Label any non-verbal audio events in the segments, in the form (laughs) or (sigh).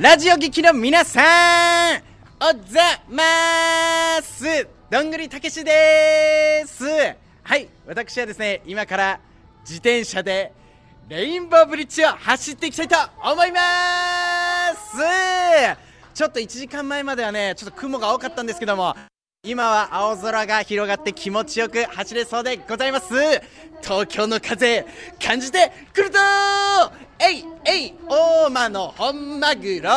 ラジオ劇の皆さんおざまーす。どんぐりたけしです。はい私はですね今から自転車でレインボーブリッジを走っていきたいと思います。ちょっと1時間前まではねちょっと雲が多かったんですけども今は青空が広がって気持ちよく走れそうでございます。東京の風感じてくるぞ!えいえい大間の本マグロ!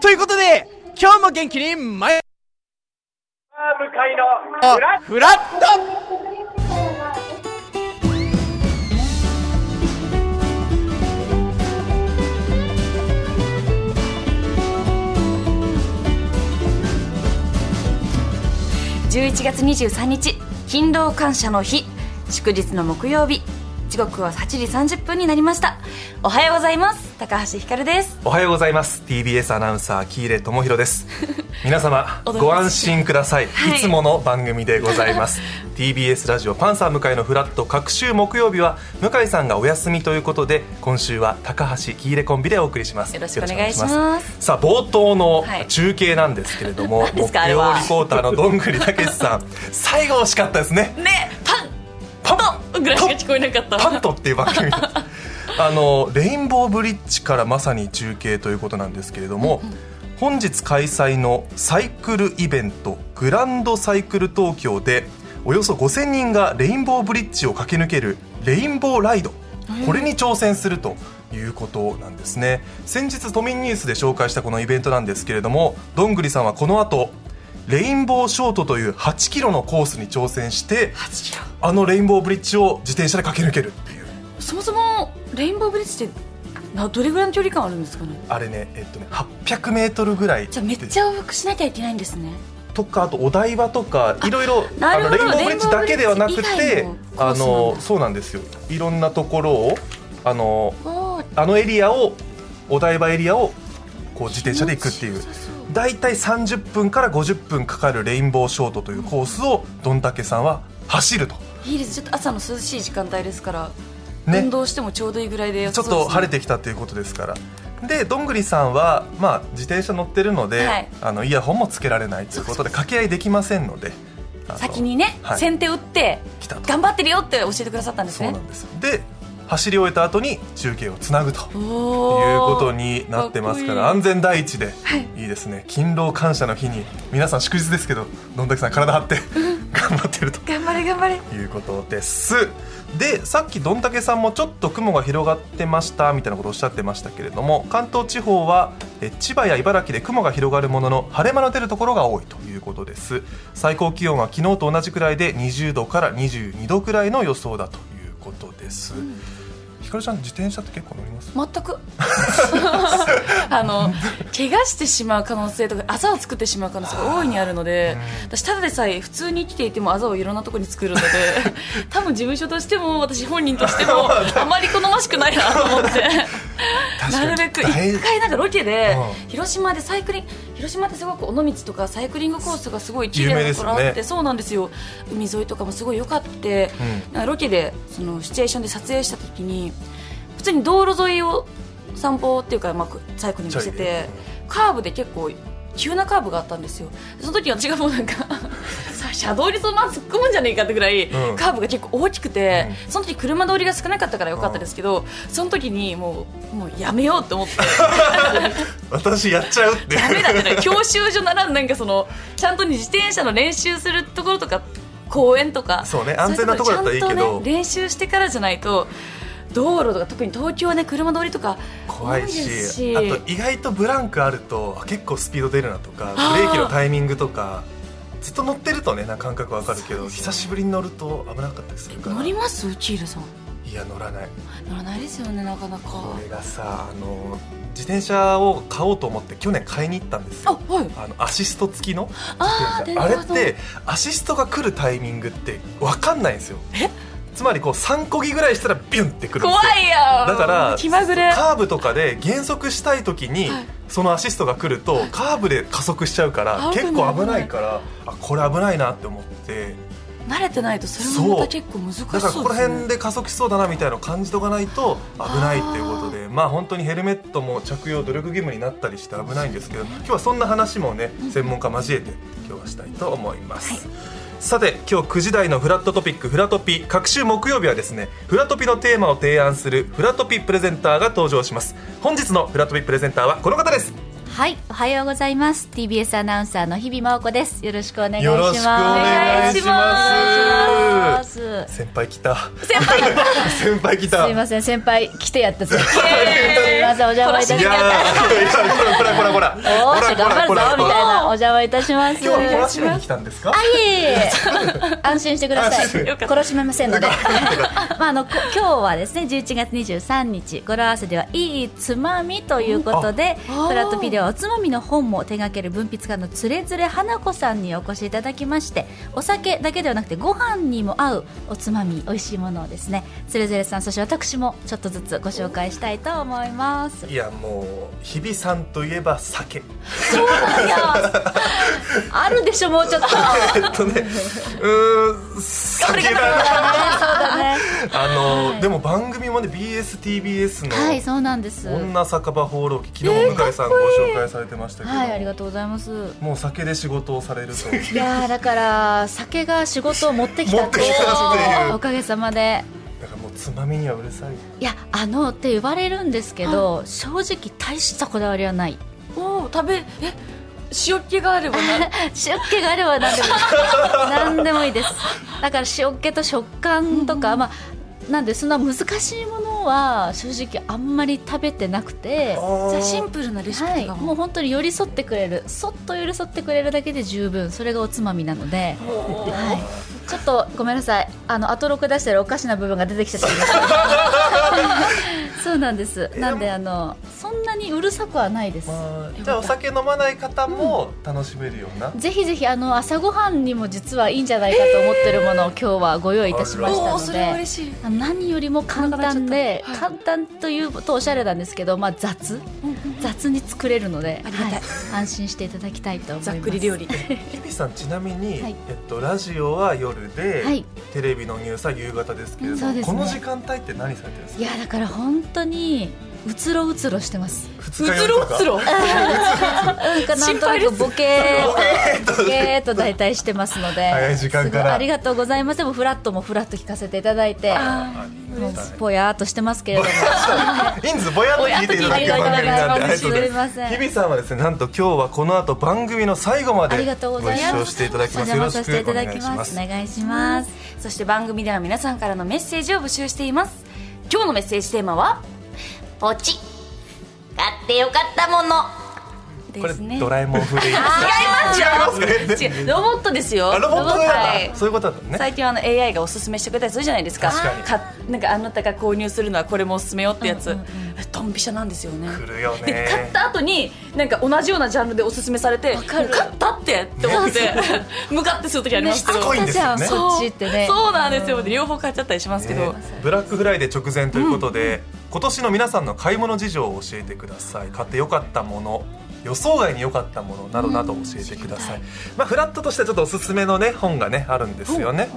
ということで今日も元気に前向かいのフラッフラット11月23日勤労感謝の日祝日の木曜日。時刻は8時30分になりました。おはようございます。高橋ひかるです。おはようございます。TBS アナウンサー喜入智弘です。(laughs) 皆様ご安心ください、はい。い、つもの番組でございます。(laughs) TBS ラジオパンサー向井のフラット各週木曜日は向井さんがお休みということで今週は高橋喜入コンビでお送りします。よろしくお願いします。さあ冒頭のはい。中継なんですけれども、(laughs) 何ですかあ木曜リポーターのどんぐりたけしさん最後惜しかったですね。ねパン。パン。とぐらいしか聞こえなかった。パン。トっていう番組あのレインボーブリッジからまさに中継ということなんですけれども、本日開催のサイクルイベントグランドサイクル東京でおよそ5000人がレインボーブリッジを駆け抜けるレインボーライド。これに挑戦するということなんですね。先日都民ニュースで紹介したこのイベントなんですけれどもどんぐりさんはこの後レインボーショートという8キロのコースに挑戦して8キロ。あのレインボーブリッジを自転車で駆け抜けるっていう。そもそもレインボーブリッジってなどれぐらいの距離感あるんですかね？あれねえっとね800メートルぐらいじゃあめっちゃ往復しなきゃいけないんですね。とかあとお台場とかいろいろあのレインボーブリッジだけではなくてあのそうなんですよ。いろんなところをあのあのエリアをお台場エリアをこう自転車で行くっていう。気持ちよさそうだいたい30分から50分かかるレインボーショートというコースをどんたけさんは走ると。いいです。ちょっと朝の涼しい時間帯ですから、ね。運動してもちょうどいいぐらいで良ちょっと晴れてきたということですから。でどんぐりさんは、まあ、自転車乗ってるので、はい。あのイヤホンもつけられないということで掛け合いできませんので先にね、はい。先手打って頑張ってるよって教えてくださったんですね。そうなんですで走り終えた後に中継をつなぐと。いうことになってますから安全第一で、はい。い、いですね。勤労感謝の日に皆さん祝日ですけどどんだけさん体張って頑張ってると。頑張れ頑張れ。いうことですでさっきどんたけさんもちょっと雲が広がってましたみたいなことをおっしゃってましたけれども関東地方はえ千葉や茨城で雲が広がるものの晴れ間の出るところが多いということです。最高気温は昨日と同じくらいで20度から22度くらいの予想だということです、ひかるちゃん自転車って結構乗ります？全く。(laughs) あの怪我してしまう可能性とかあざを作ってしまう可能性が大いにあるので私ただでさえ普通に生きていてもあざをいろんなところに作るので (laughs) 多分事務所としても私本人としても (laughs) あまり好ましくないなと思って。なるべく大一回なんかロケでう広島でサイクリング広島ってすごく尾道とかサイクリングコースがすごい綺麗なところあって、ね。そうなんですよ。海沿いとかもすごい良かって、なん。かロケでそのシチュエーションで撮影した時に普通に道路沿いを散歩っていうか、まあ、サイクリングしててでカーブで結構急なカーブがあったんですよ。その時私がもうなんか (laughs) さ車道にそのまま突っ込むんじゃねえかってぐらい、うん。カーブが結構大きくて、うその時車通りが少なかったからよかったですけど、その時にもうもうやめようって思って。(laughs) 私やっちゃうってダメだってね教習所ならなんかそのちゃんと自転車の練習するところとか公園とか。そうね安全なところだったらいいけど。ちゃんとね、練習してからじゃないと道路とか特に東京はね車通りとか怖いしあと意外とブランクあるとあ結構スピード出るなとかブレーキのタイミングとかずっと乗ってるとねな感覚わかるけど久しぶりに乗ると危なかったりするから。乗ります？キールさん。いや乗らない。乗らないですよねなかなか。これがさあの自転車を買おうと思って去年買いに行ったんですよ。あはい。あのアシスト付きのあー自転車あれってアシストが来るタイミングって分かんないんですよ。え？つまりこう3こぎぐらいしたらビュンってくるんですよ。怖いよだから気まぐれ。カーブとかで減速したい時に、はい。そのアシストが来るとカーブで加速しちゃうから結構危ないからあこれ危ないなって思って。慣れてないとそれもまた結構難しそうね。だからここら辺で加速しそうだなみたいなのを感じとかないと危ないっていうことで。まあ本当にヘルメットも着用努力義務になったりして危ないんですけど今日はそんな話もね専門家交えて今日はしたいと思います、さて今日9時台のフラットトピックフラトピ各週木曜日はですねフラトピのテーマを提案するフラトピプレゼンターが登場します本日のフラトピプレゼンターはこの方ですはい、おはようございます。TBS アナウンサーの日々真央子です。よろしくお願いします。よろしくお願いしますす。す先輩来た先輩 (laughs) 先輩来たいません、先輩来てやったぜ。(laughs) すいません、お邪魔いたします。いやこらこらこらおーし、頑張るぞみたいな、お邪魔いたします。今日は懲らしめに来たんですか？あ、いえ安心してください。殺しめませんので。まあ、あの、こ今日はですね、11月23日、語呂合わせでは、いいつまみということで。フラットピでは、おつまみの本も手掛ける文筆家のつれづれ花子さんにお越しいただきまして。お酒だけではなくて、ご飯にも合うおつまみ、美味しいものをですね。つれづれさん、そして私もちょっとずつご紹介したいと思います。いやもう日比さんといえば酒そうなんや。あるでしょ、もうちょっと。えっとねうーん酒だなそうだね。あの、はいでも番組もね BSTBS のはい、そうなんです。女酒場放浪記昨日も向井さんご紹介されてましたけど、はい、ありがとうございます。もう酒で仕事をされるといやーだから酒が仕事を持ってきたっていうおかげさまでつまみにはうるさい。いやあのって言われるんですけど正直大したこだわりはない。おー食べえ塩気があればな。(laughs) 塩気があれば何でも何 (laughs) でもいいです。だから塩気と食感とか、まあなんでそんな難しいものは正直あんまり食べてなくてじゃあシンプルなレシピはい、とかも。う本当に寄り添ってくれる。そっと寄り添ってくれるだけで十分。それがおつまみなので、はい、ちょっとごめんなさい。あの後録出してるおかしな部分が出てきちゃって。ますそうなんです。なんであのそんなにうるさくはないです。じゃあお酒飲まない方も楽しめるような、ぜひぜひあの朝ごはんにも実はいいんじゃないかと思ってるものを今日はご用意いたしましたので何よりも簡単で、はい簡単というとおしゃれなんですけど、まあ、雑、雑に作れるので、ありがたい。はい。安心していただきたいと思います。ざっくり料理。(laughs) 日比さんちなみに、はい。えっと、ラジオは夜で、はい。テレビのニュースは夕方ですけれども、ね。この時間帯って何されてるんですか？いやだから本当にうつろうつろしてます。二日酔いとか。うつろなんかなんとなくボケーっ (laughs) と。ボケーっと大体してますので。早い時間から。すごい。ありがとうございます。でもフラットもフラット聞かせていただいて。ぼやーっとしてますけれども。い (laughs) いんです。ぼやっと聞いていただける番組なんで (laughs) ありがとうございす。日比さんはですねなんと今日はこの後番組の最後までありがとうごございます。一緒していただきおます。よろし邪魔させていくお願ただきまいしますす。お願いします。そして番組では皆さんからのメッセージを募集しています。今日のメッセージテーマはポチ。買ってよかったもの。これですね。ドラえもん風でいいですか違いますよ。ロボットですよ。あロボットそういうことだったね。最近はあの AI がおすすめしてくれたりするじゃないですか。確かなんかあなたが購入するのはこれもおすすめよってやつ、ドンピシャなんですよね。来るよで買っねた後になんか同じようなジャンルでおすすめされてかる。買ったってって思って向かってする時ありますけど、しつこいんですよね。じゃあそっちってね。そうなんですよ、で両方買っちゃったりしますけど、ね。ブラックフライデー直前ということで、今年の皆さんの買い物事情を教えてください。買ってよかったもの予想外に良かったものなどなど教えてください、まあフラットとしてはちょっとおすすめのね本がねあるんですよね。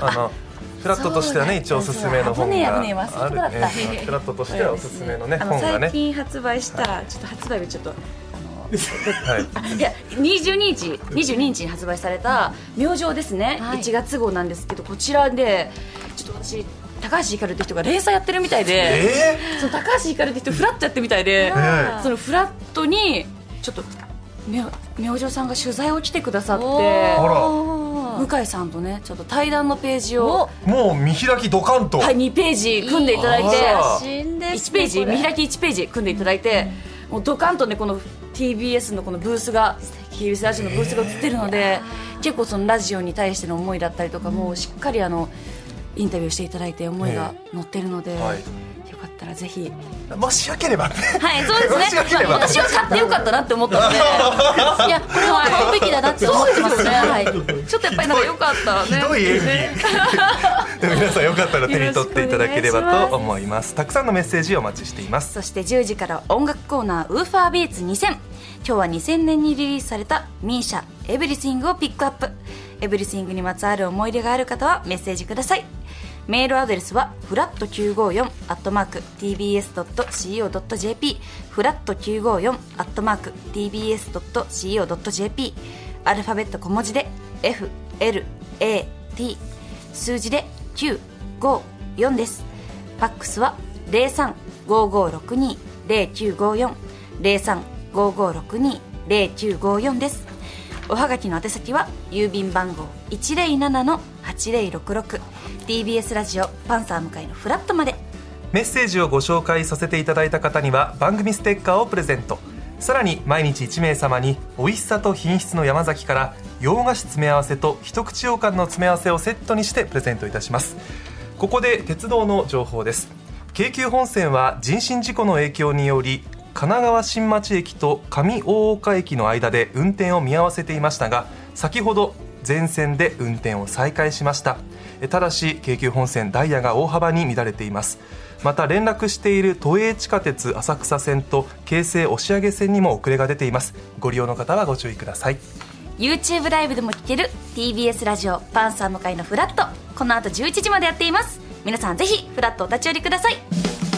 あのフラットとしてはね一応おすすめの本があるね。フラットとしてはおすすめのね本がね。最近発売した、ちょっと発売日ちょっとはい。(laughs) いや22日22日に発売された「明星」ですね、はい。1月号なんですけどこちらでちょっと私高橋ひかるって人が連載やってるみたいで、えその高橋ひかるって人フラットやってるみたいで、えそのフラットにちょっと明明星さんが取材を来てくださって向井さんとねちょっと対談のページをー、もう見開きドカンと、はい、2ページ組んでいただいてあ写真です1ページ見開き1ページ組んでいただいて、もうドカンとねこの TBS のこのブースが TBS ラジオのブースが映ってるので結構そのラジオに対しての思いだったりとかもしっかりあのインタビューしていただいて思いが乗ってるので、はい。よかったらぜひ。もしよければね。はいそうですね。私は買ってよかったなって思ったので。(laughs) いやこれは買うべきだなって思ってますね。はい。ちょっとやっぱりなんかよかったらね。ひどい演技。(laughs) 皆さんよかったら手に取っていただければと思います。たくさんのメッセージをお待ちしています。そして10時から音楽コーナーウーファービーツ2000今日は2000年にリリースされた MISIA「Everything」をピックアップ。 Everything にまつわる思い出がある方はメッセージくださいメールアドレスはフラット954アットマーク tbs.co.jp フラット954アットマーク tbs.co.jp アルファベット小文字で FLAT 数字で954です。ファックスは0355620954 0355620954です。おはがきの宛先は郵便番号 107-8066TBS ラジオパンサー向かいのフラットまで。メッセージをご紹介させていただいた方には番組ステッカーをプレゼント。さらに毎日1名様に美味しさと品質の山崎から洋菓子詰め合わせと一口羊羹の詰め合わせをセットにしてプレゼントいたします。ここで鉄道の情報です。京急本線は人身事故の影響により神奈川新町駅と上大岡駅の間で運転を見合わせていましたが先ほど全線で運転を再開しました。ただし京急本線ダイヤが大幅に乱れています。また連絡している都営地下鉄浅草線と京成押上線にも遅れが出ています。ご利用の方はご注意ください。YouTube ライブでも聴ける TBS ラジオパンサー向かいのフラット。この後11時までやっています。皆さんぜひフラットお立ち寄りください。